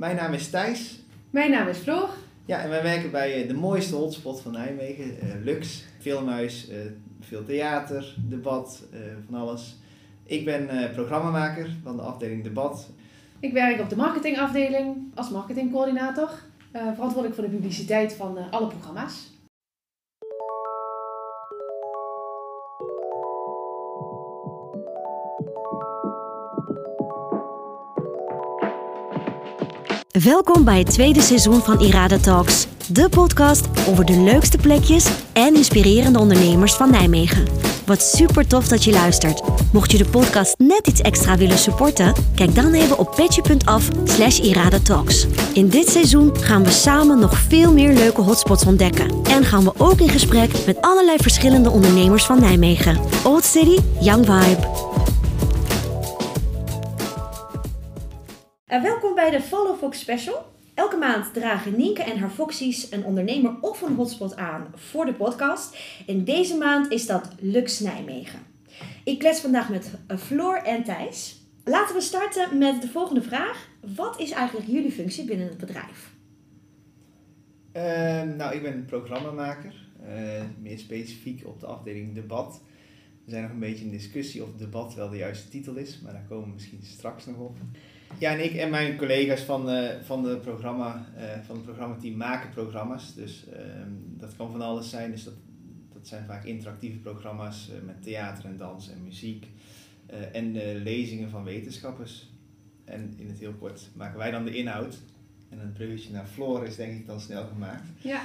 Mijn naam is Thijs. Mijn naam is Floor. Ja, en wij werken bij eh, de mooiste hotspot van Nijmegen, uh, Lux, filmhuis, uh, veel theater, debat, van alles. Ik ben programmamaker van de afdeling Debat. Ik werk op de marketingafdeling als marketingcoördinator, verantwoordelijk voor de publiciteit van alle programma's. Welkom bij het tweede seizoen van Irada Talks, de podcast over de leukste plekjes en inspirerende ondernemers van Nijmegen. Wat super tof dat je luistert. Mocht je de podcast net iets extra willen supporten, kijk dan even op petje.af slash iradatalks. In dit seizoen gaan we samen nog veel meer leuke hotspots ontdekken. En gaan we ook in gesprek met allerlei verschillende ondernemers van Nijmegen. Old City, Young Vibe. Uh, welkom bij de Follow Fox Special. Elke maand dragen Nienke en haar Foxies een ondernemer of een hotspot aan voor de podcast. En deze maand is dat Lux Nijmegen. Ik klets vandaag met uh, Floor en Thijs. Laten we starten met de volgende vraag. Wat is eigenlijk jullie functie binnen het bedrijf? Uh, nou, ik ben programmamaker. Uh, meer specifiek op de afdeling debat. We zijn nog een beetje in discussie of debat wel de juiste titel is, maar daar komen we misschien straks nog op. Ja, en ik en mijn collega's van, van, de programma, uh, van het programmateam maken programma's. Dus ehm, dat kan van alles zijn. Dus dat, dat zijn vaak interactieve programma's uh, met theater en dans en muziek. en lezingen van wetenschappers. En in het heel kort maken wij dan de inhoud. En een bruggetje naar Floor is denk ik dan snel gemaakt. Ja,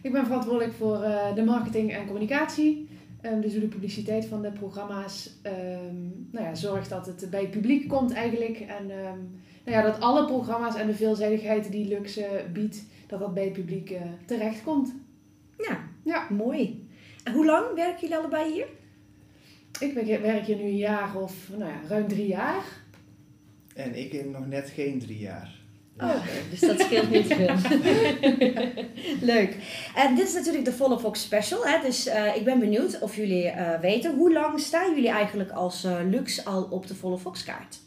ik ben verantwoordelijk voor de marketing en communicatie. Um, dus de publiciteit van de programma's um, nou ja, zorgt dat het bij het publiek komt eigenlijk. En um, nou ja, dat alle programma's en de veelzijdigheid die Lux biedt, dat dat bij het publiek uh, terecht komt. Ja, ja, mooi. En hoe lang werken jullie allebei hier? Ik werk hier nu een jaar of nou ja, ruim drie jaar. En ik nog net geen drie jaar. Oh, dus dat scheelt niet veel. Leuk. En dit is natuurlijk de Volle Fox Special. Hè? Dus uh, ik ben benieuwd of jullie uh, weten, hoe lang staan jullie eigenlijk als uh, Lux al op de Volle Fox kaart?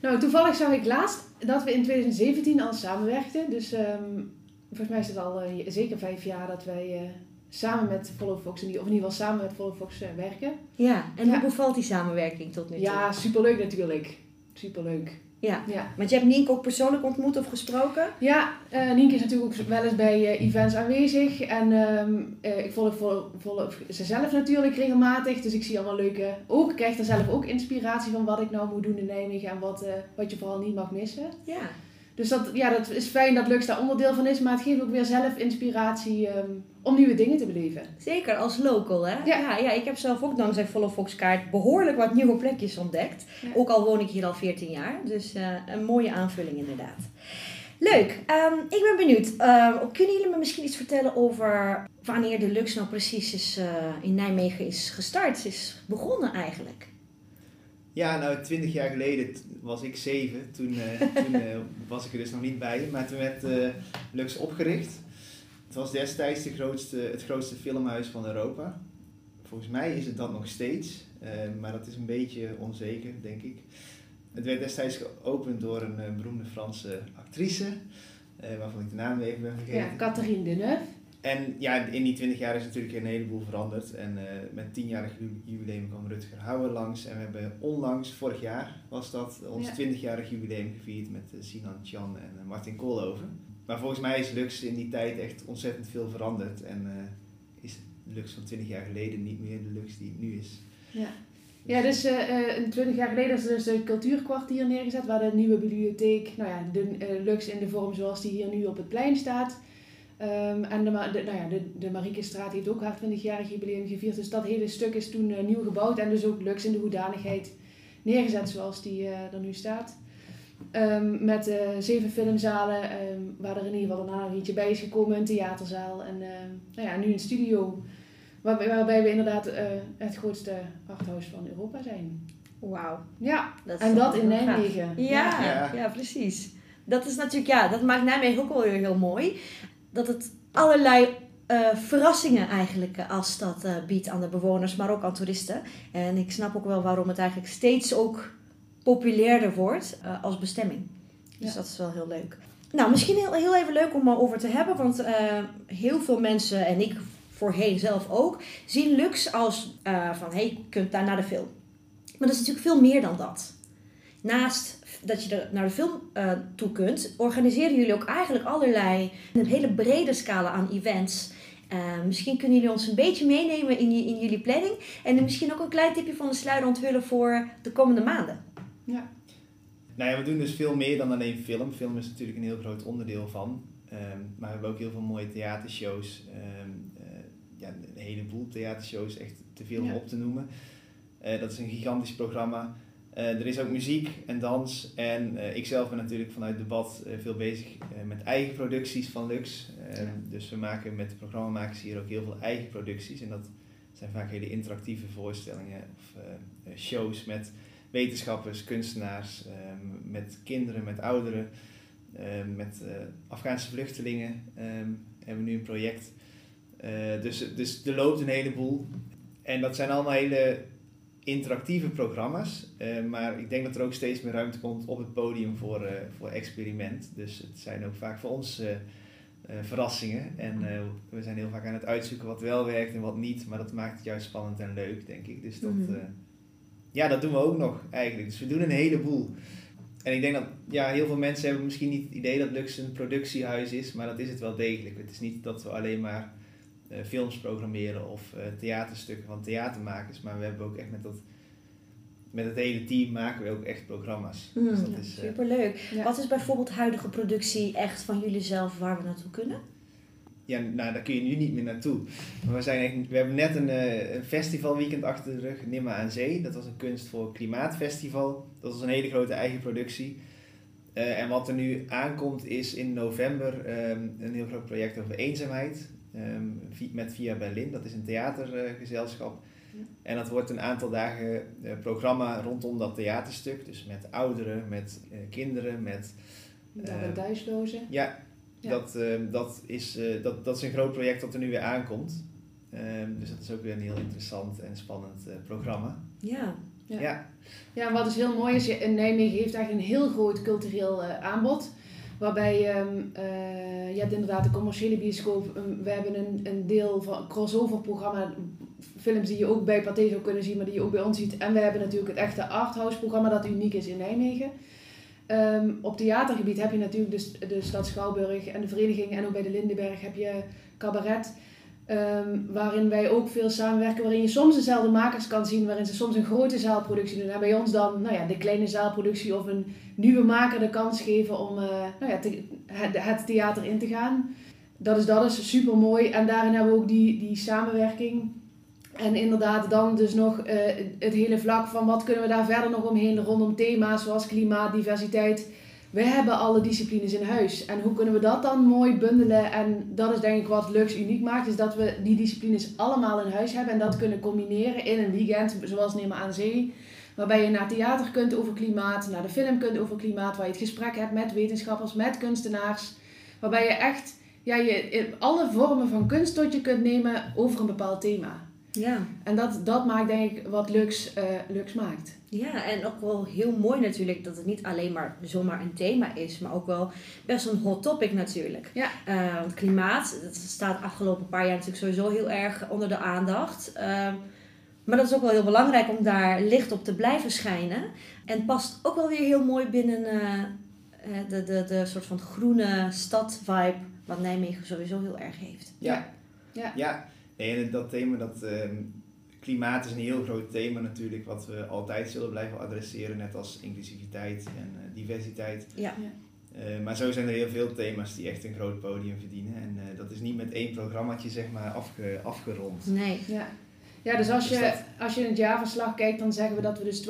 Nou, toevallig zag ik laatst dat we in 2017 al samenwerkten. Dus um, volgens mij is het al zeker vijf jaar dat wij samen met Follow Fox, of in ieder geval samen met Follow Fox werken. Ja, en ja. hoe bevalt die samenwerking tot nu toe? Ja, superleuk natuurlijk. Superleuk. Ja. ja. Want je hebt Nienke ook persoonlijk ontmoet of gesproken? Ja, uh, Nienke is natuurlijk ook wel eens bij uh, events aanwezig. En uh, uh, ik volg, volg, volg ze zelf natuurlijk regelmatig. Dus ik zie allemaal leuke... Ook, ik krijg er zelf ook inspiratie van wat ik nou moet doen in Nijmegen. En wat, wat je vooral niet mag missen. Ja. Dus dat, ja, dat is fijn dat Lux daar onderdeel van is, maar het geeft ook weer zelf inspiratie um, om nieuwe dingen te beleven. Zeker, als local hè? Ja. ja. Ja, ik heb zelf ook dankzij Follow Fox kaart behoorlijk wat nieuwe plekjes ontdekt. Ook al woon ik hier al 14 jaar, dus uh, een mooie aanvulling inderdaad. Leuk, um, ik ben benieuwd. Uh, kunnen jullie me misschien iets vertellen over wanneer de Lux nou precies is, uh, in Nijmegen is gestart, is begonnen eigenlijk? Ja, nou, twintig jaar geleden was ik zeven. Toen, uh, toen uh, was ik er dus nog niet bij. Maar toen werd uh, Lux opgericht. Het was destijds de grootste, het grootste filmhuis van Europa. Volgens mij is het dat nog steeds. maar dat is een beetje onzeker, denk ik. Het werd destijds geopend door een beroemde Franse actrice. waarvan ik de naam even ben vergeten. Ja, Catherine Deneuve. En ja, in die 20 jaar is natuurlijk een heleboel veranderd. En uh, met 10-jarig jubileum kwam Rutger Hauer langs. En we hebben onlangs, vorig jaar was dat, ons ja. 20-jarig jubileum gevierd met uh, Sinan Chan en uh, Martin Koolhoven. Maar volgens mij is Lux in die tijd echt ontzettend veel veranderd. En is Lux van 20 jaar geleden niet meer de Lux die het nu is. Ja. Ja, dus uh, 20 jaar geleden is er dus een cultuurkwartier neergezet waar de nieuwe bibliotheek, nou ja, de Lux in de vorm zoals die hier nu op het plein staat, Um, en de, de, nou ja, de, de Mariekestraat heeft ook haar 20-jarig jubileum gevierd. Dus dat hele stuk is toen uh, nieuw gebouwd en dus ook Lux in de hoedanigheid neergezet zoals die uh, er nu staat. Um, met uh, zeven filmzalen, um, waar er in ieder geval een aanrietje bij is gekomen, een theaterzaal en nou ja, nu een studio. Waar, waarbij we inderdaad het grootste arthouse van Europa zijn. Wauw. Ja, dat en dat in Nijmegen. Ja, ja, ja. precies. Dat is natuurlijk, ja, dat maakt Nijmegen ook wel heel mooi dat het allerlei uh, verrassingen eigenlijk uh, als stad uh, biedt aan de bewoners, maar ook aan toeristen. En ik snap ook wel waarom het eigenlijk steeds ook populairder wordt als bestemming. Dus Ja. dat is wel heel leuk. Nou, misschien heel, heel even leuk om over te hebben. Want eh, heel veel mensen, en ik voorheen zelf ook, zien Lux als eh, van, hé, hey, je kunt daar naar de film. Maar dat is natuurlijk veel meer dan dat. Naast dat je er naar de film eh, toe kunt, organiseren jullie ook eigenlijk allerlei, een hele brede scala aan events. Eh, misschien kunnen jullie ons een beetje meenemen in, je- in jullie planning. En misschien ook een klein tipje van de sluier onthullen voor de komende maanden. Ja. Nou ja, we doen dus veel meer dan alleen film. Film is natuurlijk een heel groot onderdeel van. Ehm, maar we hebben ook heel veel mooie theatershows. Ehm, eh, ja, een heleboel theatershows, echt te veel om Ja. op te noemen. Eh, dat is een gigantisch programma. Eh, er is ook muziek en dans. En eh, ik zelf ben natuurlijk vanuit debat eh, veel bezig met eigen producties van Lux. Ehm, Ja. Dus we maken met de programmamakers hier ook heel veel eigen producties. En dat zijn vaak hele interactieve voorstellingen of shows met wetenschappers, kunstenaars, ehm, met kinderen, met ouderen, ehm, met Afghaanse vluchtelingen hebben we nu een project. Dus, dus er loopt een heleboel. En dat zijn allemaal hele interactieve programma's. eh, maar ik denk dat er ook steeds meer ruimte komt op het podium voor, eh, voor experiment. Dus het zijn ook vaak voor ons eh, verrassingen. En we zijn heel vaak aan het uitzoeken wat wel werkt en wat niet. Maar dat maakt het juist spannend en leuk, denk ik. Dus dat, Mhm. ja, dat doen we ook nog eigenlijk. Dus we doen een heleboel. En ik denk dat ja, heel veel mensen hebben misschien niet het idee dat Lux een productiehuis is, maar dat is het wel degelijk. Het is niet dat we alleen maar films programmeren of eh, theaterstukken van theatermakers, maar we hebben ook echt met, dat, met het hele team maken we ook echt programma's. Hmm, dus dat ja, is, eh, superleuk. Ja. Wat is bijvoorbeeld huidige productie echt van jullie zelf waar we naartoe kunnen? ja, nou, daar kun je nu niet meer naartoe. Maar we, zijn echt, we hebben net een, eh, een festivalweekend achter de rug, Nimma aan Zee. Dat was een kunst voor klimaatfestival. Dat was een hele grote eigen productie. Eh, en wat er nu aankomt is in november ehm, een heel groot project over eenzaamheid. Ehm, vi- met Via Berlin, dat is een theatergezelschap. Ja. En dat wordt een aantal dagen eh, programma rondom dat theaterstuk. Dus met ouderen, met eh, kinderen, met Daarbij Eh, thuislozen. ja, Ja. Dat, ehm, dat, is, eh, dat, dat is een groot project dat er nu weer aankomt. Ehm, dus dat is ook weer een heel interessant en spannend programma. Ja. Ja. Ja. Ja, wat dus heel mooi is, Nijmegen heeft eigenlijk een heel groot cultureel aanbod. Waarbij je, je hebt inderdaad de commerciële bioscoop. ehm, we hebben een, een deel van crossover programma. Films die je ook bij Pathé zou kunnen zien, maar die je ook bij ons ziet. En we hebben natuurlijk het echte arthouse programma dat uniek is in Nijmegen. Ehm, op theatergebied heb je natuurlijk de, st- de stad Schouwburg en de vereniging. En ook bij de Lindenberg heb je cabaret. Ehm, waarin wij ook veel samenwerken. Waarin je soms dezelfde makers kan zien. Waarin ze soms een grote zaalproductie doen. En bij ons dan nou ja, de kleine zaalproductie of een nieuwe maker de kans geven om eh, nou ja, het, het theater in te gaan. Dat is, dat is super mooi. En daarin hebben we ook die, die samenwerking. En inderdaad dan dus nog eh, het hele vlak van wat kunnen we daar verder nog omheen rondom thema's zoals klimaat, diversiteit. We hebben alle disciplines in huis. En hoe kunnen we dat dan mooi bundelen? En dat is denk ik wat Lux uniek maakt. Is dat we die disciplines allemaal in huis hebben. En dat kunnen combineren in een weekend. Zoals Nemen aan Zee. Waarbij je naar theater kunt over klimaat. Naar de film kunt over klimaat. Waar je het gesprek hebt met wetenschappers, met kunstenaars. Waarbij je echt ja, je in alle vormen van kunst tot je kunt nemen over een bepaald thema. Ja. En dat, dat maakt denk ik wat Lux, eh, Lux maakt. ja, en ook wel heel mooi natuurlijk dat het niet alleen maar zomaar een thema is, maar ook wel best een hot topic natuurlijk. Ja. Eh, want klimaat, dat staat afgelopen paar jaar natuurlijk sowieso heel erg onder de aandacht. Ehm, maar dat is ook wel heel belangrijk om daar licht op te blijven schijnen. En past ook wel weer heel mooi binnen eh, eh, de, de, de soort van groene stad-vibe, wat Nijmegen sowieso heel erg heeft. Ja. Ja. ja. Nee, en dat thema, dat ehm, klimaat is een heel groot thema natuurlijk, wat we altijd zullen blijven adresseren, net als inclusiviteit en eh, diversiteit. Ja. Eh, maar zo zijn er heel veel thema's die echt een groot podium verdienen. En eh, dat is niet met één programmaatje zeg maar afge, afgerond. Nee. Ja, ja dus als je, als je in het jaarverslag kijkt, dan zeggen we dat we dus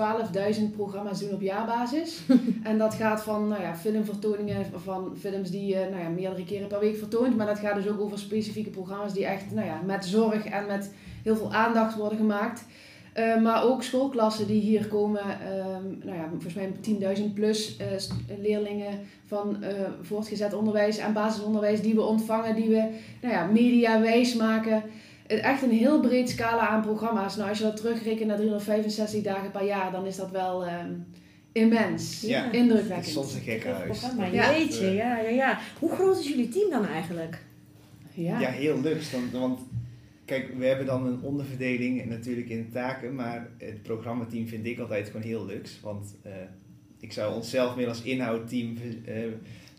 12.000 programma's doen op jaarbasis. en dat gaat van nou ja, filmvertoningen van films die je nou ja, meerdere keren per week vertoont. Maar dat gaat dus ook over specifieke programma's die echt nou ja, met zorg en met heel veel aandacht worden gemaakt. Eh, maar ook schoolklassen die hier komen, ehm, nou ja, volgens mij 10.000 plus eh, leerlingen van eh, voortgezet onderwijs en basisonderwijs die we ontvangen, die we nou ja, media wijs maken. Het echt een heel breed scala aan programma's. Nou, als je dat terugrekent naar 365 dagen per jaar, dan is dat wel, ehm, immens. Ja. Ja. Indrukwekkend. Soms een gekke huis. Ja. jeetje, ja, ja, ja. Hoe groot is jullie team dan eigenlijk? Ja. Ja, heel luxe. Want, want kijk, we hebben dan een onderverdeling natuurlijk in taken, maar het programmateam vind ik altijd gewoon heel luxe. Want eh, ik zou onszelf meer als inhoudteam eh,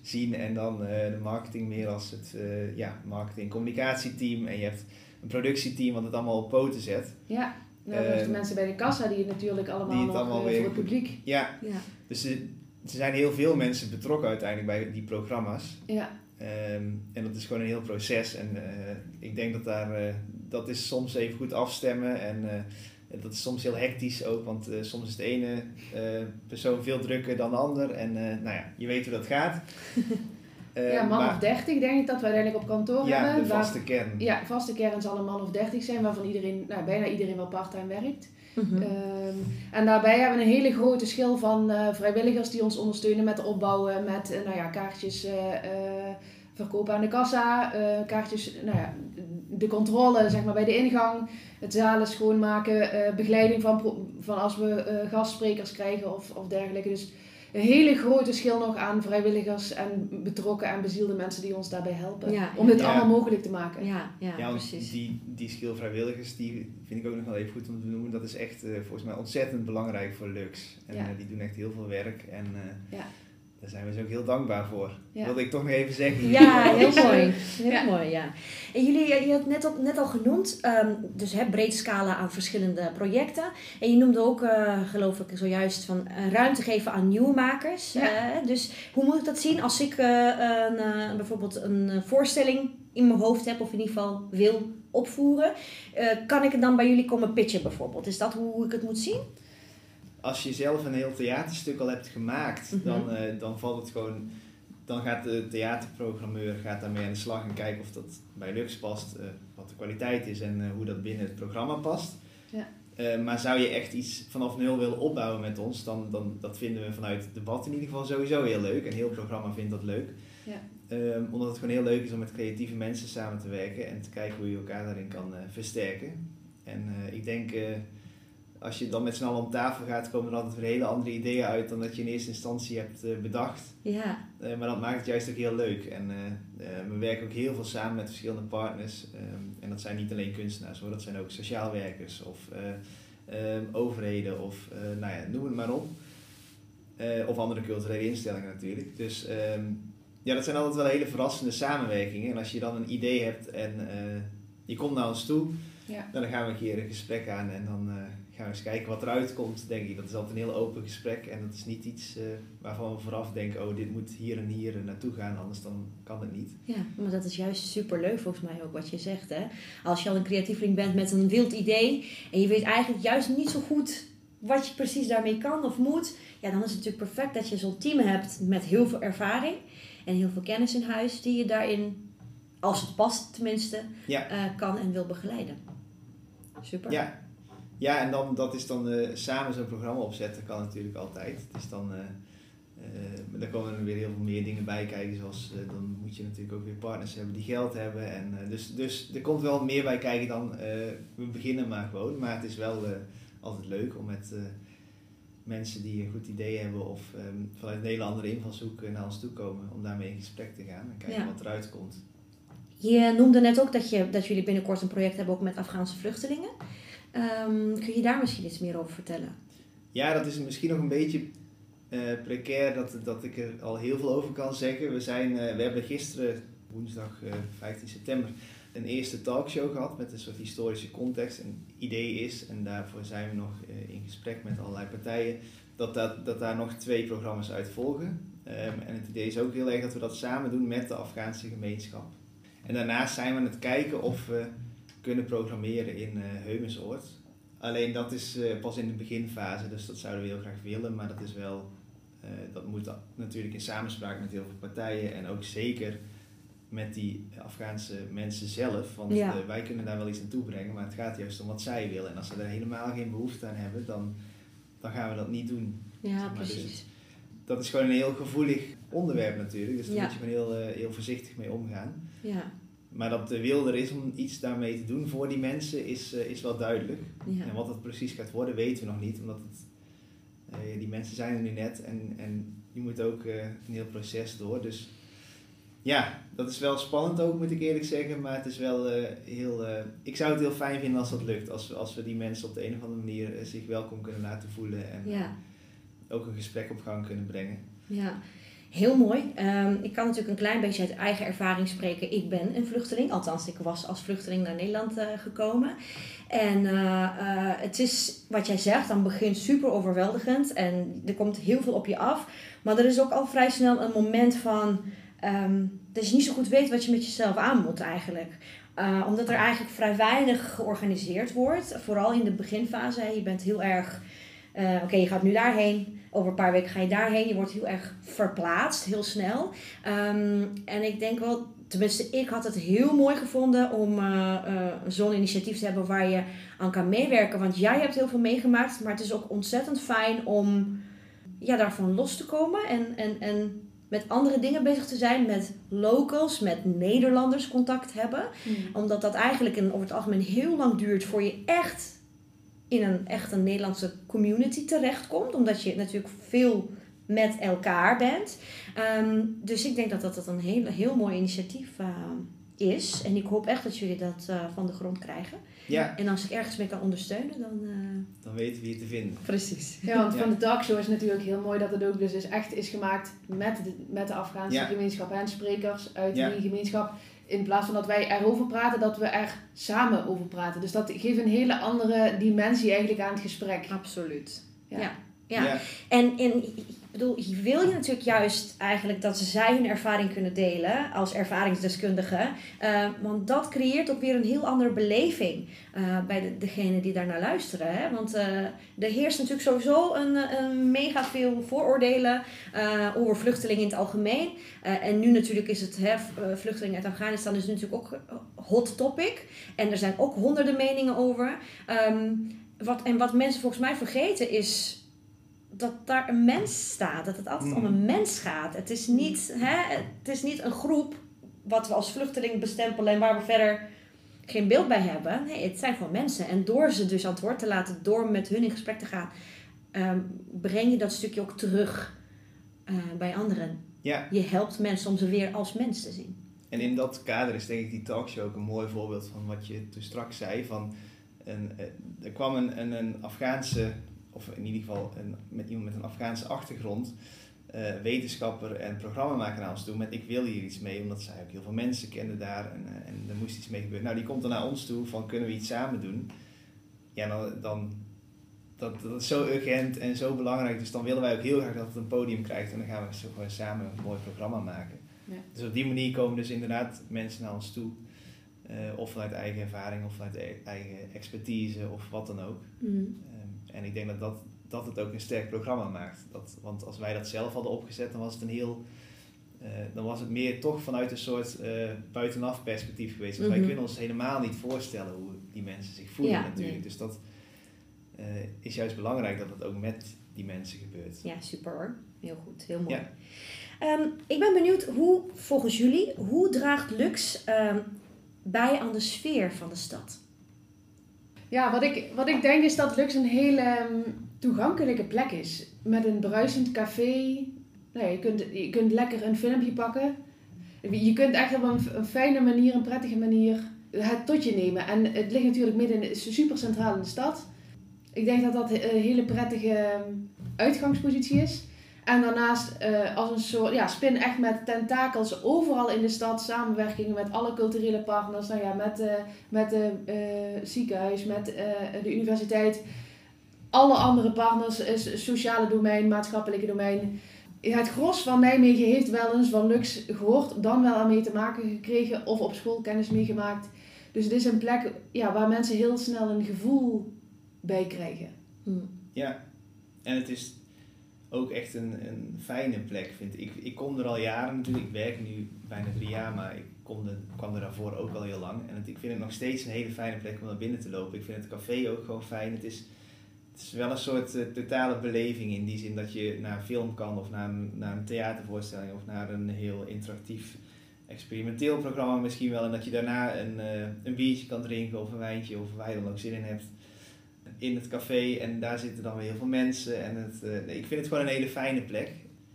zien en dan eh, de marketing meer als het eh, ja, marketing-communicatieteam. En je hebt een productieteam wat het allemaal op poten zet. Ja. Nou, dus de Ehm, mensen bij de kassa die het natuurlijk allemaal die het nog allemaal eh, weer voor het publiek. Ja, Ja. dus er, er zijn heel veel mensen betrokken uiteindelijk bij die programma's. Ja. Ehm, en dat is gewoon een heel proces. En eh, ik denk dat daar, eh, dat is soms even goed afstemmen. En dat is soms heel hectisch ook, want soms is de ene persoon veel drukker dan de ander. En nou ja, je weet hoe dat gaat. Eh, ja, man maar- of 30 denk ik dat we uiteindelijk op kantoor Ja, hebben. de waar- vaste kern. ja, vaste kern zal een man of 30 zijn, waarvan iedereen, nou, bijna iedereen wel parttime werkt. Mhm. Ehm, en daarbij hebben we een hele grote schil van eh, vrijwilligers die ons ondersteunen met opbouwen, met eh, nou ja, kaartjes eh, eh, verkopen aan de kassa, eh, kaartjes, nou ja, de controle zeg maar, bij de ingang, het zalen schoonmaken, eh, begeleiding van, van als we eh, gastsprekers krijgen of, of dergelijke. Dus een hele grote schil nog aan vrijwilligers en betrokken en bezielde mensen die ons daarbij helpen. Ja, om dit ja. allemaal mogelijk te maken. Ja, ja, Ja, want precies. die, die skill vrijwilligers, die vind ik ook nog wel even goed om te noemen. Dat is echt eh, volgens mij ontzettend belangrijk voor Lux. En Ja. eh, die doen echt heel veel werk. En eh, Ja. Daar zijn we ze ook heel dankbaar voor. Ja. Wilde ik toch nog even zeggen. Ja, heel Dus, eh, mooi. Heel ja. mooi, ja. En jullie, je had net al, net al genoemd, ehm, dus hè, breed scala aan verschillende projecten. En je noemde ook, eh, geloof ik zojuist, van eh, ruimte geven aan nieuwmakers. Ja. Eh, dus hoe moet ik dat zien als ik eh, een, eh, bijvoorbeeld een eh, voorstelling in mijn hoofd heb, of in ieder geval wil opvoeren? Eh, kan ik het dan bij jullie komen pitchen bijvoorbeeld? Is dat hoe ik het moet zien? Als je zelf een heel theaterstuk al hebt gemaakt, Mhm. dan, eh, dan valt het gewoon. Dan gaat de theaterprogrammeur gaat daarmee aan de slag en kijken of dat bij Lux past, eh, wat de kwaliteit is en eh, hoe dat binnen het programma past. Ja. Maar zou je echt iets vanaf nul willen opbouwen met ons, dan, dan dat vinden we vanuit het debat in ieder geval sowieso heel leuk. En heel het programma vindt dat leuk. Ja. Ehm, omdat het gewoon heel leuk is om met creatieve mensen samen te werken en te kijken hoe je elkaar daarin kan versterken. En ik denk, als je dan met z'n allen om tafel gaat, komen er altijd weer hele andere ideeën uit dan dat je in eerste instantie hebt eh, bedacht. Ja, Eh, maar dat maakt het juist ook heel leuk. En eh, we werken ook heel veel samen met verschillende partners. Ehm, en dat zijn niet alleen kunstenaars hoor, dat zijn ook sociaal werkers of eh, ehm, overheden of nou ja, noem het maar op. Of andere culturele instellingen natuurlijk. Dus ehm, ja, dat zijn altijd wel hele verrassende samenwerkingen. En als je dan een idee hebt en je komt naar ons toe, Ja. dan gaan we een keer een gesprek aan en dan gaan we eens kijken wat eruit komt, denk ik. Dat is altijd een heel open gesprek en dat is niet iets eh, waarvan we vooraf denken, oh dit moet hier en hier naartoe gaan, anders dan kan het niet. Ja, maar dat is juist superleuk volgens mij ook wat je zegt. Hè? Als je al een creatieveling bent met een wild idee en je weet eigenlijk juist niet zo goed wat je precies daarmee kan of moet, ja, dan is het natuurlijk perfect dat je zo'n team hebt met heel veel ervaring en heel veel kennis in huis die je daarin, als het past tenminste, Ja. eh, kan en wil begeleiden. Super. Ja, ja en dan, dat is dan eh, samen zo'n programma opzetten kan natuurlijk altijd. Dus dan, eh eh, daar komen er weer heel veel meer dingen bij kijken, zoals dan moet je natuurlijk ook weer partners hebben die geld hebben. En, dus, dus er komt wel meer bij kijken dan we beginnen maar gewoon. Maar het is wel altijd leuk om met mensen die een goed idee hebben of ehm, vanuit een hele andere invalshoek naar ons toe komen om daarmee in gesprek te gaan en kijken Ja. wat eruit komt. Je noemde net ook dat, je, dat jullie binnenkort een project hebben ook met Afghaanse vluchtelingen. Ehm, kun je daar misschien iets meer over vertellen? Ja, dat is misschien nog een beetje eh, precair dat, dat ik er al heel veel over kan zeggen. We, zijn, eh, we hebben gisteren, woensdag eh, 15 september, een eerste talkshow gehad met een soort historische context. Een idee is, en daarvoor zijn we nog eh, in gesprek met allerlei partijen, dat, dat, dat daar nog twee programma's uit volgen. Ehm, en het idee is ook heel erg dat we dat samen doen met de Afghaanse gemeenschap. En daarnaast zijn we aan het kijken of we kunnen programmeren in eh Heumensoord. Alleen dat is eh, pas in de beginfase, dus dat zouden we heel graag willen. Maar dat is wel, eh, dat moet natuurlijk in samenspraak met heel veel partijen en ook zeker met die Afghaanse mensen zelf. Want Ja. wij kunnen daar wel iets aan toebrengen, maar het gaat juist om wat zij willen. En als ze er helemaal geen behoefte aan hebben, dan, dan gaan we dat niet doen. Ja, Zeg maar, dus precies. Dat is gewoon een heel gevoelig onderwerp natuurlijk, dus daar Ja. moet je gewoon heel, heel voorzichtig mee omgaan. Ja, Maar dat de wil er is om iets daarmee te doen voor die mensen is, eh, is wel duidelijk. ja. En wat dat precies gaat worden, weten we nog niet. Omdat het Eh, die mensen zijn er nu net en, en je moet ook eh, een heel proces door. Dus ja, dat is wel spannend ook, moet ik eerlijk zeggen. Maar het is wel heel. ik zou het heel fijn vinden als dat lukt. Als, we- als we die mensen op de een of andere manier zich welkom kunnen laten voelen. En Ja. ook een gesprek op gang kunnen brengen. Ja, heel mooi. Ehm, ik kan natuurlijk een klein beetje uit eigen ervaring spreken. Ik ben een vluchteling, althans ik was als vluchteling naar Nederland eh, gekomen. En eh, eh, het is wat jij zegt, dan begint super overweldigend en er komt heel veel op je af. Maar er is ook al vrij snel een moment van ehm, dat je niet zo goed weet wat je met jezelf aan moet eigenlijk. Omdat er eigenlijk vrij weinig georganiseerd wordt, vooral in de beginfase. Je bent heel erg, oké, je gaat nu daarheen, over een paar weken ga je daarheen. Je wordt heel erg verplaatst, heel snel. Ehm, en ik denk wel, tenminste, ik had het heel mooi gevonden om eh, eh, zo'n initiatief te hebben waar je aan kan meewerken. Want jij hebt heel veel meegemaakt, maar het is ook ontzettend fijn om ja, daarvan los te komen en, en, en met andere dingen bezig te zijn, met locals, met Nederlanders contact hebben omdat dat eigenlijk in, over het algemeen heel lang duurt voor je echt in een echt een Nederlandse community terechtkomt. Omdat je natuurlijk veel met elkaar bent. Ehm, dus ik denk dat dat, dat een heel, heel mooi initiatief eh, is. En ik hoop echt dat jullie dat eh, van de grond krijgen. Ja, En als ik ergens mee kan ondersteunen, dan... eh, dan weten we je te vinden. Precies. Ja, want Ja. van de talkshow is natuurlijk heel mooi dat het ook dus is echt is gemaakt met de, met de Afghaanse Ja. gemeenschap en sprekers uit Ja. die gemeenschap. In plaats van dat wij erover praten, dat we er samen over praten. Dus dat geeft een hele andere dimensie eigenlijk aan het gesprek. Absoluut. Ja. ja. Ja. En, en bedoel, wil je natuurlijk juist eigenlijk dat zij hun ervaring kunnen delen als ervaringsdeskundigen. Eh, want dat creëert ook weer een heel andere beleving eh, bij de, degene die daarnaar luisteren. Hè? Want eh, er heerst natuurlijk sowieso een, een mega veel vooroordelen over vluchtelingen in het algemeen. En nu natuurlijk is het, hè, vluchtelingen uit Afghanistan is natuurlijk ook hot topic. En er zijn ook honderden meningen over. Ehm, wat, en wat mensen volgens mij vergeten is dat daar een mens staat. Dat het altijd om een mens gaat. Het is niet, hè, het is niet een groep wat we als vluchteling bestempelen en waar we verder geen beeld bij hebben. Nee, het zijn gewoon mensen. En door ze dus aan het woord te laten, door met hun in gesprek te gaan, ehm, breng je dat stukje ook terug eh, bij anderen. Ja, Je helpt mensen om ze weer als mens te zien. en in dat kader is denk ik die talkshow ook een mooi voorbeeld van wat je toen straks zei. Van een, eh, er kwam een, een, een Afghaanse, of in ieder geval een, met iemand met een Afghaanse achtergrond, eh, wetenschapper en programmamaker naar ons toe met ik wil hier iets mee, omdat zij ook heel veel mensen kenden daar en, eh, en er moest iets mee gebeuren. Nou, die komt dan naar ons toe van kunnen we iets samen doen? Ja, dan, dan dat, dat is zo urgent en zo belangrijk, dus dan willen wij ook heel graag dat het een podium krijgt en dan gaan we zo gewoon samen een mooi programma maken. Ja. Dus op die manier komen dus inderdaad mensen naar ons toe. eh, of vanuit eigen ervaring, of vanuit e- eigen expertise, of wat dan ook. Ehm, en ik denk dat, dat dat het ook een sterk programma maakt. Dat, want als wij dat zelf hadden opgezet, dan was het een heel. eh, dan was het meer toch vanuit een soort eh, buitenaf perspectief geweest. Want Mhm. wij kunnen ons helemaal niet voorstellen hoe die mensen zich voelen Ja, natuurlijk. nee. Dus dat eh, is juist belangrijk dat het ook met die mensen gebeurt. Ja, super hoor. Heel goed, heel mooi. Ja. Ehm, ik ben benieuwd hoe, volgens jullie, hoe draagt Lux ehm, bij aan de sfeer van de stad? Ja, wat ik, wat ik denk is dat Lux een hele ehm, toegankelijke plek is. Met een bruisend café. Nou je, kunt, je kunt lekker een filmpje pakken. Je kunt echt op een, een fijne manier, een prettige manier het tot je nemen. En het ligt natuurlijk midden in, super centraal in de stad. Ik denk dat dat een hele prettige ehm, uitgangspositie is. En daarnaast eh, als een soort ja, spin echt met tentakels overal in de stad. Samenwerkingen met alle culturele partners. Nou ja, met, eh, met het ziekenhuis, met eh, de universiteit. Alle andere partners, is sociale domein, maatschappelijke domein. Het gros van Nijmegen heeft wel eens van Lux gehoord, dan wel ermee te maken gekregen of op school kennis meegemaakt. Dus het is een plek ja, waar mensen heel snel een gevoel bij krijgen. Hm. Ja, en het is ook echt een, een fijne plek, vind ik. Ik kom er al jaren natuurlijk, ik werk nu bijna drie jaar, maar ik kwam er daarvoor ook al heel lang. En ik vind het nog steeds een hele fijne plek om naar binnen te lopen. Ik vind het café ook gewoon fijn. Het is, het is wel een soort eh, totale beleving in die zin dat je naar een film kan of naar een, naar een theatervoorstelling of naar een heel interactief experimenteel programma misschien wel. En dat je daarna een, eh, een biertje kan drinken of een wijntje of waar je dan ook zin in hebt. In het café en daar zitten dan weer heel veel mensen. En het, eh, ik vind het gewoon een hele fijne plek.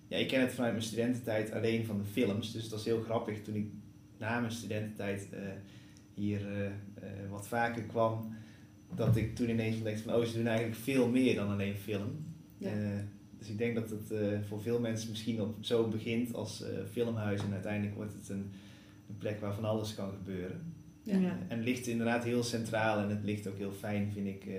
Ja, ik ken het vanuit mijn studententijd alleen van de films. Dus dat is heel grappig toen ik na mijn studententijd eh, hier eh, wat vaker kwam. Dat ik toen ineens ontdekte van, oh, ze doen eigenlijk veel meer dan alleen film. Ja. Dus ik denk dat het voor veel mensen misschien op, zo begint als filmhuis. En uiteindelijk wordt het een, een plek waar van alles kan gebeuren. Ja. En het ligt inderdaad heel centraal en het ligt ook heel fijn, vind ik, eh,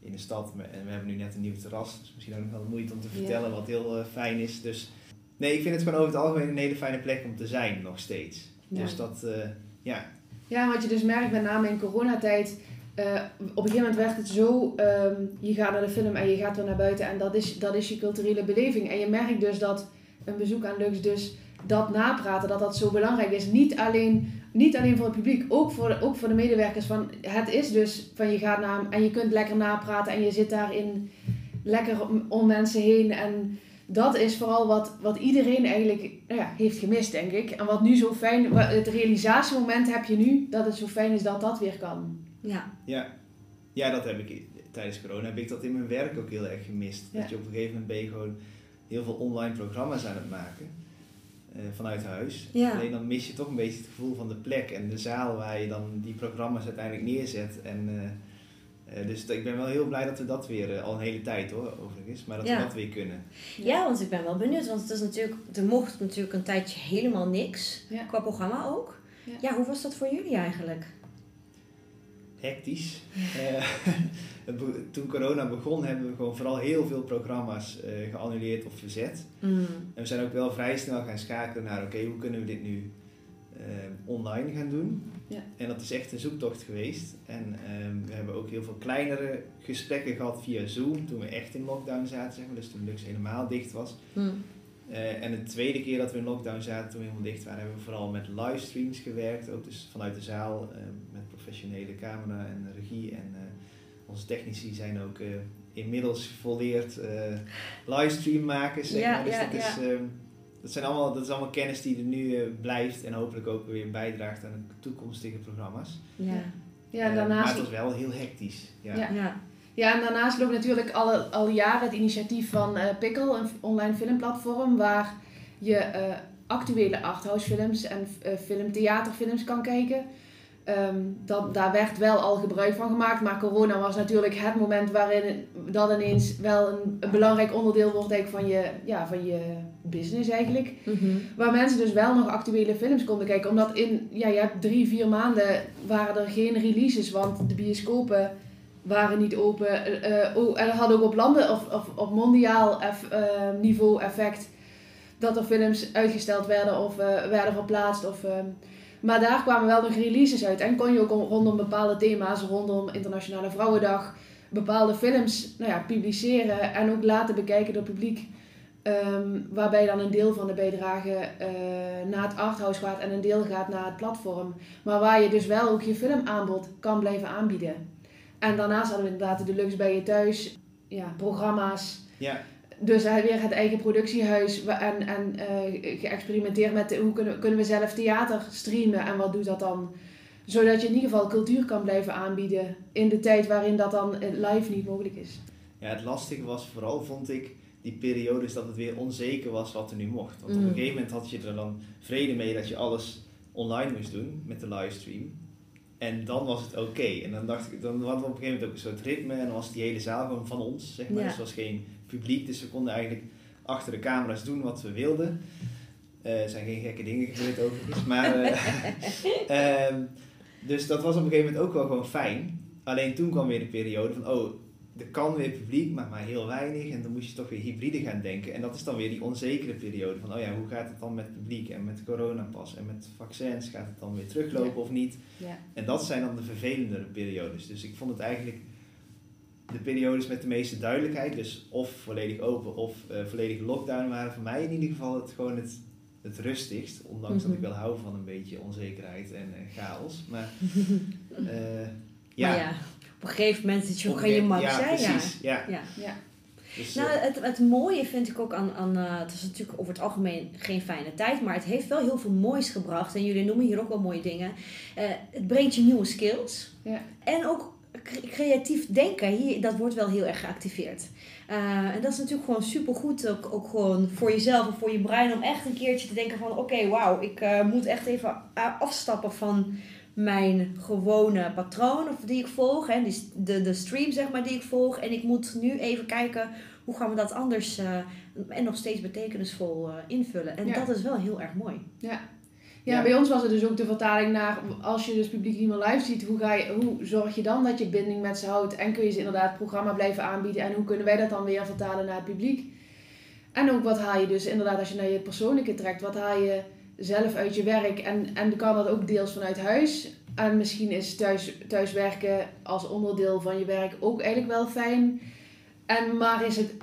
in de stad. En we hebben nu net een nieuw terras, dus misschien ook nog wel moeite om te Ja. vertellen wat heel eh, fijn is. Dus nee, ik vind het gewoon over het algemeen een hele fijne plek om te zijn, nog steeds. Ja. Dus dat, eh, ja, Ja, wat je dus merkt met name in coronatijd. eh op een gegeven moment werd het zo, ehm, je gaat naar de film en je gaat weer naar buiten en dat is, dat is je culturele beleving. En je merkt dus dat een bezoek aan Lux dus dat napraten, dat dat zo belangrijk is. Niet alleen, niet alleen voor het publiek, ook voor, de, ook voor de medewerkers. Van, het is dus van je gaat naar en je kunt lekker napraten en je zit daarin lekker om, om mensen heen. En dat is vooral wat, wat iedereen eigenlijk nou ja, heeft gemist, denk ik. En wat nu zo fijn, het realisatiemoment heb je nu, dat het zo fijn is dat dat weer kan. Ja. ja. ja, dat heb ik tijdens corona, heb ik dat in mijn werk ook heel erg gemist. Ja. Dat je op een gegeven moment ben je gewoon heel veel online programma's aan het maken. Eh, vanuit huis. Ja. Alleen dan mis je toch een beetje het gevoel van de plek en de zaal waar je dan die programma's uiteindelijk neerzet. En, eh, eh, dus ik ben wel heel blij dat we dat weer, al een hele tijd hoor, overigens, maar dat Ja. we dat weer kunnen. ja, want ik ben wel benieuwd. Want het is natuurlijk, er mocht natuurlijk een tijdje helemaal niks. Ja. Qua programma ook. Ja. Ja. hoe was dat voor jullie eigenlijk? Hectisch. Eh, toen corona begon hebben we gewoon vooral heel veel programma's eh, geannuleerd of verzet. Mm. En we zijn ook wel vrij snel gaan schakelen naar, oké, hoe kunnen we dit nu eh, online gaan doen? Ja. En dat is echt een zoektocht geweest. En ehm, we hebben ook heel veel kleinere gesprekken gehad via Zoom, toen we echt in lockdown zaten, zeg maar, dus toen Lux helemaal dicht was. Mm. Eh, en de tweede keer dat we in lockdown zaten, toen we helemaal dicht waren, hebben we vooral met livestreams gewerkt. Ook dus vanuit de zaal, eh, met professionele camera en regie. En eh, onze technici zijn ook eh, inmiddels volleerd eh livestreammakers. Zeg Ja, maar. Dus ja, dat, is, ja. ehm, dat, zijn allemaal, dat is allemaal kennis die er nu eh, blijft en hopelijk ook weer bijdraagt aan de toekomstige programma's. Ja. Ja, en Eh, maar daarnaast, het was wel heel hectisch. Ja. Ja. Ja. en daarnaast loopt natuurlijk alle, al jaren het initiatief van eh Pickle, een online filmplatform waar je eh, actuele arthouse films en eh, film, theaterfilms kan kijken. Ehm, dat, daar werd wel al gebruik van gemaakt, maar corona was natuurlijk het moment waarin dat ineens wel een, een belangrijk onderdeel wordt eigenlijk van, je, ja, van je business eigenlijk. Mhm. Waar mensen dus wel nog actuele films konden kijken. Omdat in, ja, je hebt drie, vier maanden waren er geen releases. Want de bioscopen waren niet open. Oh, en dat had ook op landen of, of op mondiaal eff- eh, niveau effect. Dat er films uitgesteld werden of eh, werden verplaatst. Of, ehm, maar daar kwamen wel nog releases uit. En kon je ook om- rondom bepaalde thema's, rondom Internationale Vrouwendag, bepaalde films nou ja, publiceren. En ook laten bekijken door publiek. Ehm, waarbij dan een deel van de bijdrage eh, naar het arthouse gaat en een deel gaat naar het platform. Maar waar je dus wel ook je filmaanbod kan blijven aanbieden. En daarnaast hadden we inderdaad de deluxe bij je thuis, ja, programma's. Ja. Dus weer het eigen productiehuis en, en eh, geëxperimenteerd met hoe kunnen, kunnen we zelf theater streamen en wat doet dat dan? Zodat je in ieder geval cultuur kan blijven aanbieden in de tijd waarin dat dan eh, live niet mogelijk is. Ja, het lastige was vooral, vond ik, die periodes dat het weer onzeker was wat er nu mocht. Want op Mm. een gegeven moment had je er dan vrede mee dat je alles online moest doen met de livestream. En dan was het oké. En dan dacht ik, dan hadden we op een gegeven moment ook een soort ritme en dan was die hele zaal gewoon van ons, zeg maar. Ja. Dus er was geen publiek, dus we konden eigenlijk achter de camera's doen wat we wilden. Eh, er zijn geen gekke dingen gebeurd overigens, maar... eh, ehm, dus dat was op een gegeven moment ook wel gewoon fijn. Alleen toen kwam weer de periode van, oh, er kan weer publiek, maar maar heel weinig. En dan moest je toch weer hybride gaan denken. En dat is dan weer die onzekere periode van, oh ja, hoe gaat het dan met publiek en met coronapas en met vaccins? Gaat het dan weer teruglopen Ja. of niet? Ja. En dat zijn dan de vervelendere periodes. Dus ik vond het eigenlijk de periodes met de meeste duidelijkheid, dus of volledig open of eh, volledig lockdown, waren voor mij in ieder geval het gewoon het, het rustigst. Ondanks dat ik Mhm. wel hou van een beetje onzekerheid en eh, chaos. Maar eh, ja, Maar ja, een gegeven moment zit je ook aan je max, ja? Ja. precies. Ja. Ja. Ja. Dus, Nou, eh, het, het mooie vind ik ook aan, aan eh, het is natuurlijk over het algemeen geen fijne tijd, maar het heeft wel heel veel moois gebracht. En jullie noemen hier ook wel mooie dingen. Eh, het brengt je nieuwe skills. Ja. En ook cre- creatief denken, hier, dat wordt wel heel erg geactiveerd. Eh, en dat is natuurlijk gewoon supergoed, ook, ook gewoon voor jezelf en voor je brein, om echt een keertje te denken van, oké, wauw, ik eh, moet echt even afstappen van mijn gewone patroon of die ik volg, hè, die, de, de stream zeg maar die ik volg. En ik moet nu even kijken, hoe gaan we dat anders eh, en nog steeds betekenisvol eh, invullen. En Ja. dat is wel heel erg mooi. Ja. Ja. Ja, bij ons was het dus ook de vertaling naar, als je dus publiek niet meer live ziet, hoe, ga je, hoe zorg je dan dat je binding met ze houdt? En kun je ze inderdaad het programma blijven aanbieden? En hoe kunnen wij dat dan weer vertalen naar het publiek? En ook wat haal je dus inderdaad, als je naar je persoonlijke trekt, wat haal je zelf uit je werk? En, en kan dat ook deels vanuit huis? En misschien is thuis, thuiswerken als onderdeel van je werk ook eigenlijk wel fijn. En, maar is het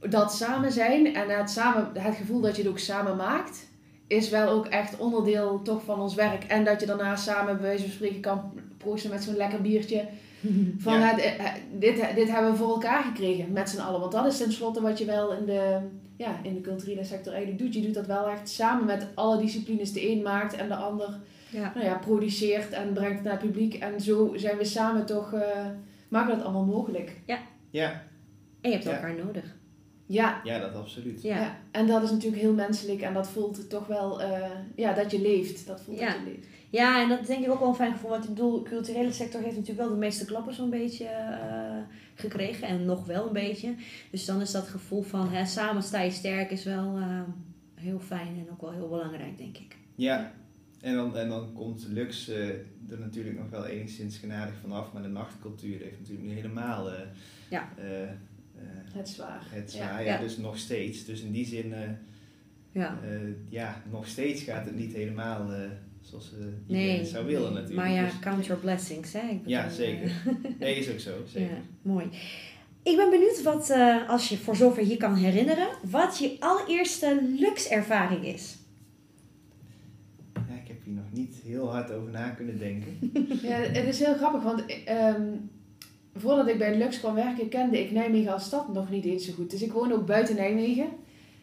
dat samen zijn en het, samen, het gevoel dat je het ook samen maakt, is wel ook echt onderdeel toch van ons werk. En dat je daarna samen bij wijze van spreken kan proosten met zo'n lekker biertje. Van Ja. het, eh, dit, dit hebben we voor elkaar gekregen met z'n allen. Want dat is tenslotte wat je wel in de, ja, in de culturele sector eigenlijk doet. Je doet dat wel echt samen met alle disciplines. De een maakt en de ander Ja. nou ja, produceert en brengt het naar het publiek. En zo zijn we samen toch, eh, maken we dat allemaal mogelijk. Ja, En je hebt Ja. elkaar nodig. Ja, ja, dat absoluut. Ja. ja. en dat is natuurlijk heel menselijk. En dat voelt toch wel, eh, ja, dat je leeft. Dat voelt Ja. dat je leeft. Ja, en dat is denk ik ook wel een fijn gevoel. Want ik bedoel, de culturele sector heeft natuurlijk wel de meeste klappen zo'n beetje eh, gekregen. En nog wel een beetje. Dus dan is dat gevoel van hè, samen sta je sterk is wel eh, heel fijn en ook wel heel belangrijk, denk ik. Ja, en dan, en dan komt Lux eh, er natuurlijk nog wel enigszins genadig vanaf, maar de nachtcultuur heeft natuurlijk nu helemaal eh, Ja. eh, eh, Het zwaar. het zwaar. Ja, Ja. dus nog steeds. Dus in die zin, eh, Ja. eh, ja, nog steeds gaat het niet helemaal eh, zoals eh iedereen Nee, het zou willen nee. natuurlijk. maar ja, Dus- count your blessings, hè? Ik ja, bedoel, zeker. eh, Nee, is ook zo, zeker. Ja, mooi. Ik ben benieuwd wat, eh, als je voor zover je kan herinneren, wat je allereerste Lux-ervaring is. Ja, ik heb hier nog niet heel hard over na kunnen denken. Ja, het is heel grappig, want ehm, voordat ik bij Lux kwam werken, kende ik Nijmegen als stad nog niet eens zo goed. Dus ik woon ook buiten Nijmegen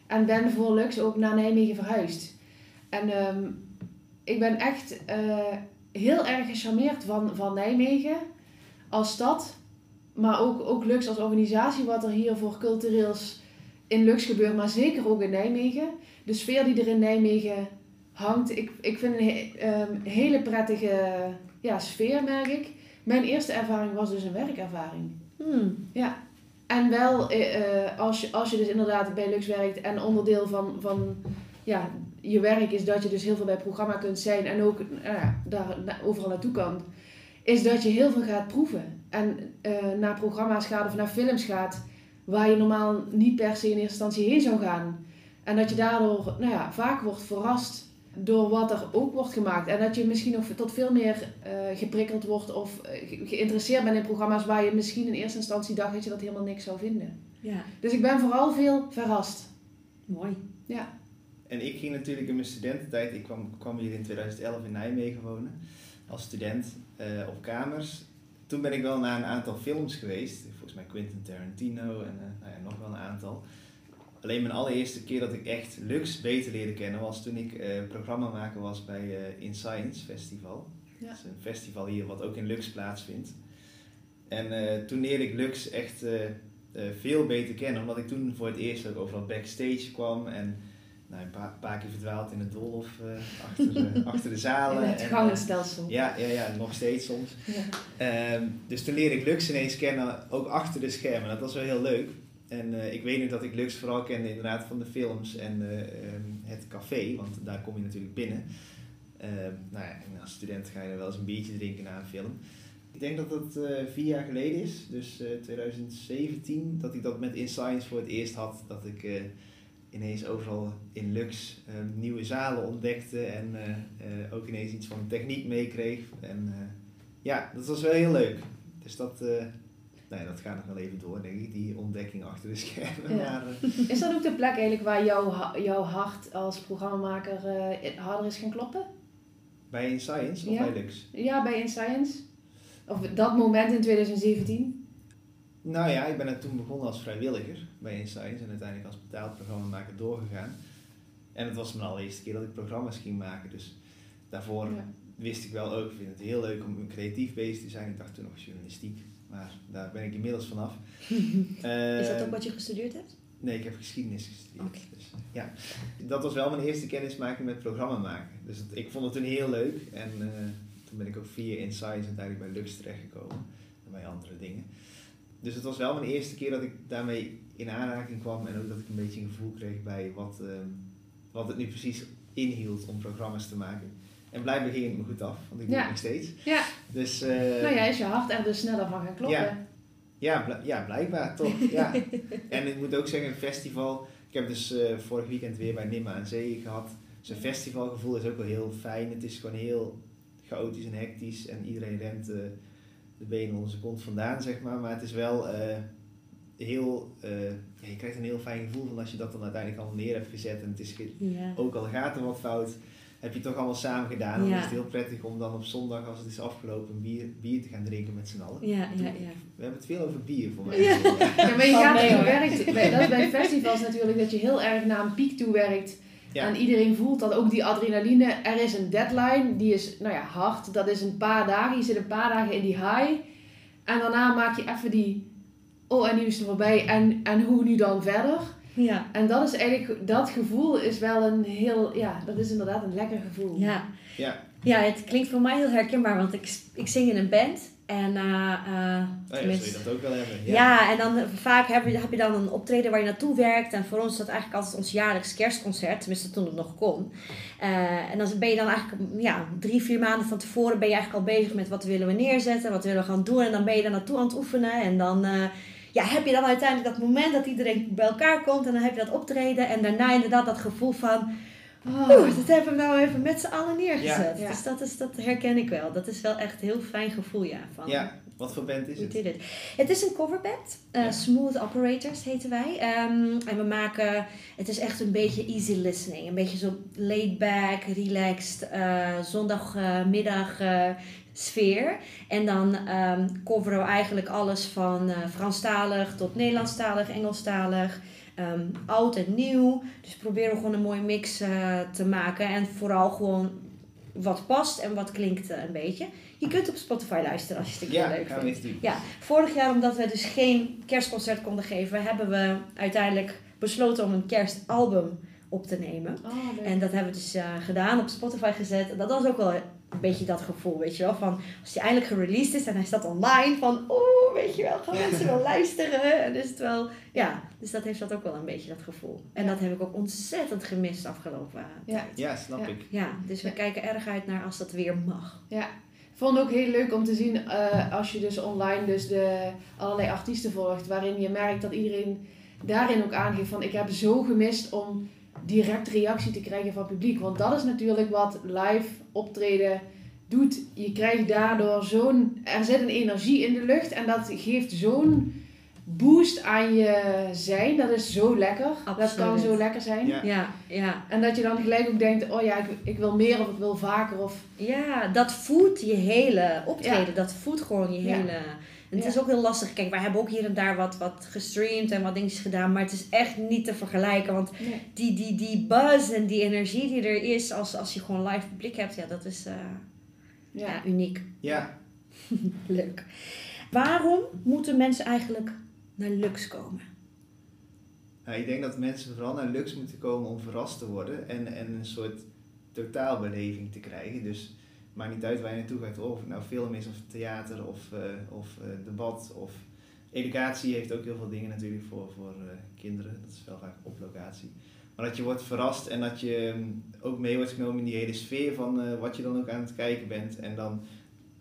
en ben voor Lux ook naar Nijmegen verhuisd. En ehm, ik ben echt eh, heel erg gecharmeerd van, van Nijmegen als stad, maar ook, ook Lux als organisatie, wat er hier voor cultureels in Lux gebeurt, maar zeker ook in Nijmegen. De sfeer die er in Nijmegen hangt, ik, ik vind een he- ehm, hele prettige ja, sfeer, merk ik. Mijn eerste ervaring was dus een werkervaring. Hmm. Ja. En wel eh, eh, als, je, als je dus inderdaad bij Lux werkt en onderdeel van, van ja, je werk is dat je dus heel veel bij programma kunt zijn en ook nou daar na- overal naartoe kan, is dat je heel veel gaat proeven. En eh, naar programma's gaat of naar films gaat waar je normaal niet per se in eerste instantie heen zou gaan. En dat je daardoor nou ja, vaak wordt verrast door wat er ook wordt gemaakt. En dat je misschien nog tot veel meer eh, geprikkeld wordt of eh, ge- geïnteresseerd bent in programma's waar je misschien in eerste instantie dacht dat je dat helemaal niks zou vinden. Ja, Dus ik ben vooral veel verrast. mooi. Ja. En ik ging natuurlijk in mijn studententijd, ik kwam, kwam hier in 2011 in Nijmegen wonen, als student eh, op kamers. Toen ben ik wel naar een aantal films geweest, volgens mij Quentin Tarantino en eh, nou ja, nog wel een aantal. Alleen mijn allereerste keer dat ik echt Lux beter leerde kennen was toen ik eh programmamaker was bij In Science Festival. Ja. Dat is een festival hier wat ook in Lux plaatsvindt. En toen leerde ik Lux echt veel beter kennen, omdat ik toen voor het eerst ook overal backstage kwam en nou, een paar, paar keer verdwaald in het doolhof eh, achter, achter de zalen. In het En, gangenstelsel. eh, ja, ja, ja, nog steeds soms. Ehm, dus toen leerde ik Lux ineens kennen, ook achter de schermen. Dat was wel heel leuk. En eh, ik weet nog dat ik Lux vooral kende inderdaad van de films en eh, ehm, het café, want daar kom je natuurlijk binnen. Ehm, nou ja, en als student ga je er wel eens een biertje drinken na een film. Ik denk dat dat vier jaar geleden is, dus eh 2017, dat ik dat met In Science voor het eerst had. Dat ik ineens overal in Lux eh, nieuwe zalen ontdekte en eh, eh, ook ineens iets van techniek meekreeg. En eh, ja, dat was wel heel leuk. Dus dat, nou ja, dat gaat nog wel even door, denk ik, die ontdekking achter de schermen. Ja. Maar, Is dat ook de plek eigenlijk waar jouw, jouw hart als programmamaker harder is gaan kloppen? bij In Science of Ja. bij Lux? Ja, bij In Science? Of dat moment in 2017? Nou ja, ik ben er toen begonnen als vrijwilliger bij In Science en uiteindelijk als betaald programmamaker doorgegaan. En het was mijn allereerste keer dat ik programma's ging maken, dus daarvoor Ja. wist ik wel ook, ik vind het heel leuk om creatief bezig te zijn. Ik dacht toen nog journalistiek. maar daar ben ik inmiddels vanaf. Is dat ook wat je gestudeerd hebt? Nee, ik heb geschiedenis gestudeerd. Dus, ja. Dat was wel mijn eerste kennismaking met programma maken. Dus ik vond het toen heel leuk. En eh, toen ben ik ook via Insights uiteindelijk bij Lux terechtgekomen. En bij andere dingen. Dus het was wel mijn eerste keer dat ik daarmee in aanraking kwam. En ook dat ik een beetje een gevoel kreeg bij wat, ehm, wat het nu precies inhield om programma's te maken. En blijkbaar ging het me goed af, want ik doe het nog steeds. Ja, Dus, eh, nou ja, is je hart er dus sneller van gaan kloppen. Ja. Ja, bl- ja blijkbaar toch. Ja. en ik moet ook zeggen, een festival. Ik heb dus eh, vorig weekend weer bij Nimma aan Zee gehad. Dus een festivalgevoel is ook wel heel fijn. Het is gewoon heel chaotisch en hectisch. En iedereen rent eh, de benen onder zijn kont vandaan, zeg maar. Maar het is wel eh, heel... eh, ja, je krijgt een heel fijn gevoel van als je dat dan uiteindelijk al neer hebt gezet. En het is ge- Ja. ook al gaat er wat fout, heb je het toch allemaal samen gedaan. Dan Ja. is het heel prettig om dan op zondag, als het is afgelopen, bier, bier te gaan drinken met z'n allen. Ja, ja, ja. We hebben het veel over bier voor mij. Ja. Ja, maar je gaat mee, er bij- Dat is bij festivals natuurlijk dat je heel erg naar een piek toe werkt. Ja. En iedereen voelt dat ook die adrenaline. Er is een deadline, die is nou ja, hard. Dat is een paar dagen. Je zit een paar dagen in die high. En daarna maak je even die. Oh, en nu is het voorbij. En, en hoe nu dan verder? Ja. En dat is eigenlijk, dat gevoel is wel een heel, ja, dat is inderdaad een lekker gevoel. Ja. Ja. ja, het klinkt voor mij heel herkenbaar, want ik, ik zing in een band. En, eh, eh, Oh ja, je dat ook wel hebben. Ja. en dan eh, vaak heb je, heb je dan een optreden waar je naartoe werkt. En voor ons is dat eigenlijk altijd ons jaarlijks kerstconcert. Tenminste, toen het nog kon. En dan ben je dan eigenlijk ja, drie, vier maanden van tevoren ben je eigenlijk al bezig met wat willen we neerzetten, wat willen we gaan doen. En dan ben je daar naartoe aan het oefenen. En dan ja, heb je dan uiteindelijk dat moment dat iedereen bij elkaar komt. En dan heb je dat optreden. En daarna inderdaad dat gevoel van... Oh, Oeh, dat hebben we nou even met z'n allen neergezet. Ja. Dus dat, is, dat herken ik wel. Dat is wel echt een heel fijn gevoel, ja. Van, Ja, wat voor band is het? it. Het is een coverband. Eh, Ja. Smooth Operators heten wij. Ehm, en we maken... Het is echt een beetje easy listening. Een beetje zo laid back, relaxed, eh, zondagmiddag eh, sfeer. En dan ehm, coveren we eigenlijk alles van eh, Franstalig tot Nederlandstalig, Engelstalig. Ehm, oud en nieuw. Dus proberen we gewoon een mooie mix eh, te maken. En vooral gewoon wat past en wat klinkt eh, een beetje. Je kunt op Spotify luisteren als je het een keer Ja, leuk gaan we vindt. doen. Ja, vorig jaar omdat we dus geen kerstconcert konden geven, hebben we uiteindelijk besloten om een kerstalbum op te nemen. Oh. En dat hebben we dus eh, gedaan, op Spotify gezet. Dat was ook wel een beetje dat gevoel, weet je wel. Van als die eindelijk gereleased is en hij staat online, van oeh, weet je wel, gaan mensen wel luisteren. En is het wel, ja, dus dat heeft dat ook wel een beetje dat gevoel. En Ja. dat heb ik ook ontzettend gemist afgelopen eh, Ja. tijd. Ja, snap Ja. ik. Ja, dus we kijken erg uit naar als dat weer mag. Ja, ik vond het ook heel leuk om te zien eh, als je dus online dus de allerlei artiesten volgt, waarin je merkt dat iedereen daarin ook aangeeft van ik heb zo gemist om direct reactie te krijgen van het publiek. Want dat is natuurlijk wat live optreden doet. Je krijgt daardoor zo'n, er zit een energie in de lucht en dat geeft zo'n boost aan je zijn. Dat is zo lekker. Dat kan zo lekker zijn. Ja. Ja, ja. En dat je dan gelijk ook denkt, oh ja, ik, ik wil meer of ik wil vaker. Of, Ja, dat voedt je hele optreden. Ja. Dat voedt gewoon je Ja. En het Ja. is ook heel lastig. Kijk, wij hebben ook hier en daar wat, wat gestreamd en wat dingetjes gedaan. Maar het is echt niet te vergelijken. Want nee. die, die, die buzz en die energie die er is als, als je gewoon live publiek hebt. Ja, dat is eh, ja. ja. uniek. Ja, Leuk. Waarom moeten mensen eigenlijk naar Lux komen? nou, ik denk dat mensen vooral naar Lux moeten komen om verrast te worden en, en een soort totaalbeleving te krijgen. Dus maakt niet uit waar je naartoe gaat, of het nou film is of theater of, eh, of eh, debat of educatie heeft ook heel veel dingen natuurlijk voor, voor eh, kinderen. Dat is wel vaak op locatie. Maar dat je wordt verrast en dat je mm, ook mee wordt genomen in die hele sfeer van wat je dan ook aan het kijken bent. En dan,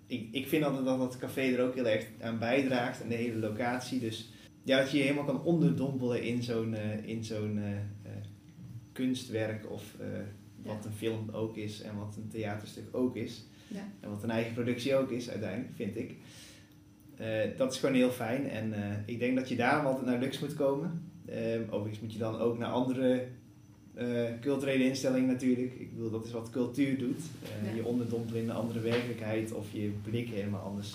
ik, ik vind altijd dat dat café er ook heel erg aan bijdraagt en de hele locatie. Dus ja, dat je je helemaal kan onderdompelen in zo'n in zo'n kunstwerk of wat een film ook is en wat een theaterstuk ook is. Ja. En wat een eigen productie ook is uiteindelijk, vind ik. Eh, dat is gewoon heel fijn en eh, ik denk dat je daarom altijd naar Lux moet komen. Ehm, overigens moet je dan ook naar andere eh, culturele instellingen natuurlijk. Ik bedoel, dat is wat cultuur doet. Ja. Je onderdompelen in een andere werkelijkheid of je blik helemaal anders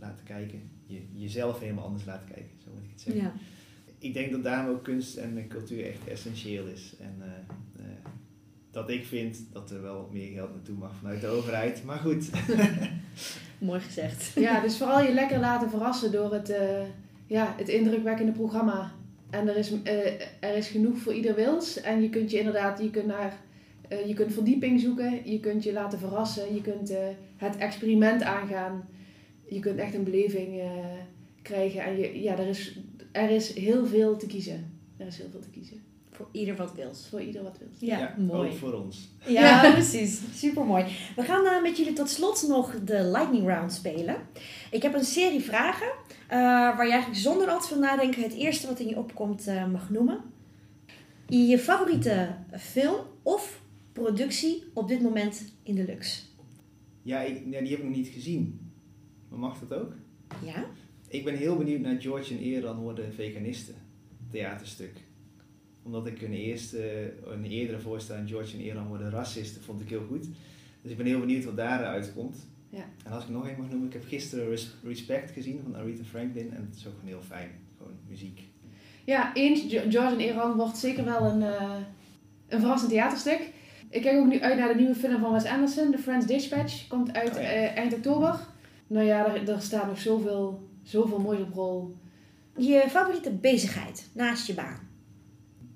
laten kijken. Je, jezelf helemaal anders laten kijken, zo moet ik het zeggen. Ja. Ik denk dat daarom ook kunst en cultuur echt essentieel is. En dat ik vind dat er wel meer geld naartoe mag vanuit de overheid. Maar goed. Mooi gezegd. Ja, dus vooral je lekker laten verrassen door het, eh, ja, het indrukwekkende programma. En er is, eh, er is genoeg voor ieder wils. En je kunt je inderdaad, je kunt naar, eh, je kunt verdieping zoeken. Je kunt je laten verrassen. Je kunt eh, het experiment aangaan. Je kunt echt een beleving eh, krijgen. En je, ja, er is, er is heel veel te kiezen. Er is heel veel te kiezen. Voor ieder wat wils. Voor ieder wat wils. Ja, mooi. Ook voor ons. Ja, precies. Supermooi. We gaan eh, met jullie tot slot nog de lightning round spelen. Ik heb een serie vragen eh, waar je eigenlijk zonder al te veel nadenken het eerste wat in je opkomt eh, mag noemen. Je favoriete film of productie op dit moment in de luxe? Ja, ik, ja, die heb ik nog niet gezien. Maar mag dat ook? Ja? Ik ben heel benieuwd naar George en Eran worden veganisten. Theaterstuk. Omdat ik een, eerste, een eerdere voorstelling, George en Eran worden racisten, vond ik heel goed. Dus ik ben heel benieuwd wat daaruit komt. Ja. En als ik nog één mag noemen, ik heb gisteren Res- Respect gezien van Aretha Franklin. En het is ook gewoon heel fijn. Gewoon muziek. Ja, eens, George en Iran wordt zeker wel een, eh, een verrassend theaterstuk. Ik kijk ook nu uit naar de nieuwe film van Wes Anderson, The Friends Dispatch. Komt uit Oh ja. eh, eind oktober. Nou ja, er, er staat nog zoveel, zoveel moois op rol. Je favoriete bezigheid naast je baan?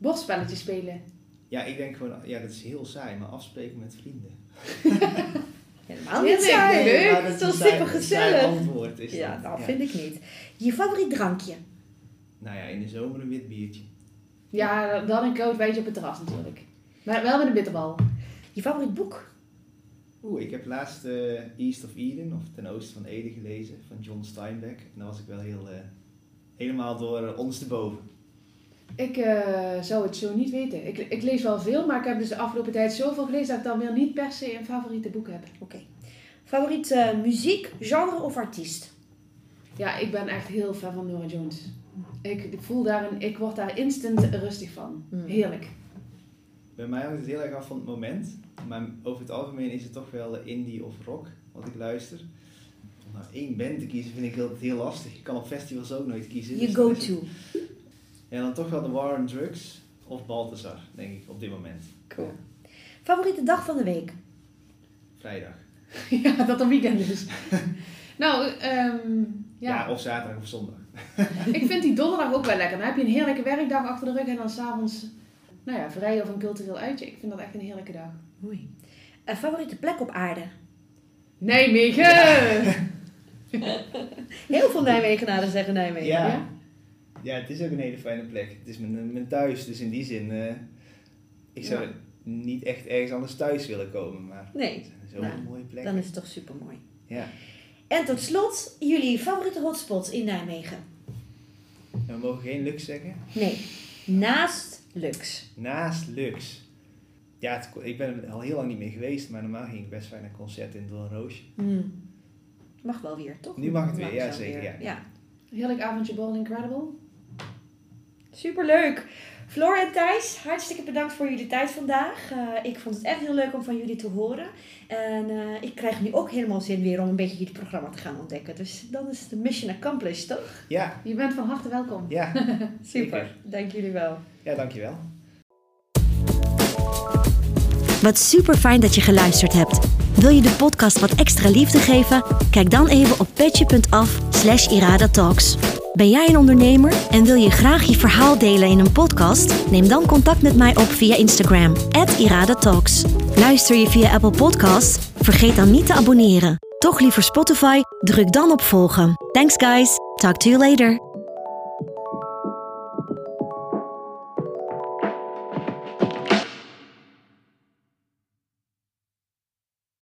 Bordspelletjes spelen. Ja, ik denk gewoon, ja, dat is heel saai, maar afspreken met vrienden. Helemaal Ja, niet nee, saai. leuk. Het is super gezellig. antwoord is Ja, dat. dat vind ik niet. Je favoriet drankje? Nou ja, in de zomer een wit biertje. Ja, dan een koud wijntje op het terras natuurlijk. Maar wel met een bitterbal. Je favoriet boek? Oeh, ik heb laatst eh, East of Eden, of Ten Oosten van Eden gelezen, van John Steinbeck. En daar was ik wel heel, eh, helemaal door uh, ondersteboven. Ik eh, zou het zo niet weten. Ik, ik lees wel veel, maar ik heb dus de afgelopen tijd zoveel gelezen dat ik dan weer niet per se een favoriete boek heb. Oké. Favoriet eh, muziek, genre of artiest? Ja, ik ben echt heel fan van Nora Jones. Ik, ik voel daar een, ik word daar instant rustig van. Hmm. Heerlijk. Bij mij hangt het heel erg af van het moment. Maar over het algemeen is het toch wel indie of rock wat ik luister. Om nou één band te kiezen vind ik heel, heel lastig. Ik kan op festivals ook nooit kiezen. Je dus go-to. Ja, dan toch wel de War on Drugs of Balthazar, denk ik, op dit moment. Cool. Favoriete dag van de week? Vrijdag. ja, dat een weekend is. nou, ehm, Ja. ja. of zaterdag of zondag. ik vind die donderdag ook wel lekker. Dan heb je een heerlijke werkdag achter de rug en dan s'avonds, nou ja, vrij of een cultureel uitje. Ik vind dat echt een heerlijke dag. Mooi. Een favoriete plek op aarde? Nijmegen! Heel veel Nijmegenaren zeggen Nijmegen. Ja. Ja? Ja, het is ook een hele fijne plek. Het is mijn, mijn thuis, dus in die zin, eh, ik zou Ja. niet echt ergens anders thuis willen komen, maar Nee, zo'n Nou, mooie plekken. dan is het toch super mooi. Ja. En tot slot, jullie favoriete hotspots in Nijmegen? En we mogen geen Lux zeggen. Nee, naast Lux. Naast Lux. Ja, het, ik ben er al heel lang niet meer geweest, maar normaal ging ik best fijn naar concerten in Doornroosje. Hmm. Mag wel weer, toch? Nu mag het weer, ja, zeker, weer. ja. ja. Heerlijk avondje Ball Incredible. Superleuk. Floor en Thijs, hartstikke bedankt voor jullie tijd vandaag. Eh, ik vond het echt heel leuk om van jullie te horen. En eh, ik krijg nu ook helemaal zin weer om een beetje jullie programma te gaan ontdekken. Dus dan is de mission accomplished, toch? Ja, Je bent van harte welkom. ja, Super. Zeker. Dank jullie wel. ja, dankjewel. Wat super fijn dat je geluisterd hebt. Wil je de podcast wat extra liefde geven? Kijk dan even op petje.af slash iradatalks. Ben jij een ondernemer en wil je graag je verhaal delen in een podcast? Neem dan contact met mij op via Instagram, iradatalks. Luister je via Apple Podcasts? Vergeet dan niet te abonneren. Toch liever Spotify? Druk dan op volgen. Thanks guys, talk to you later.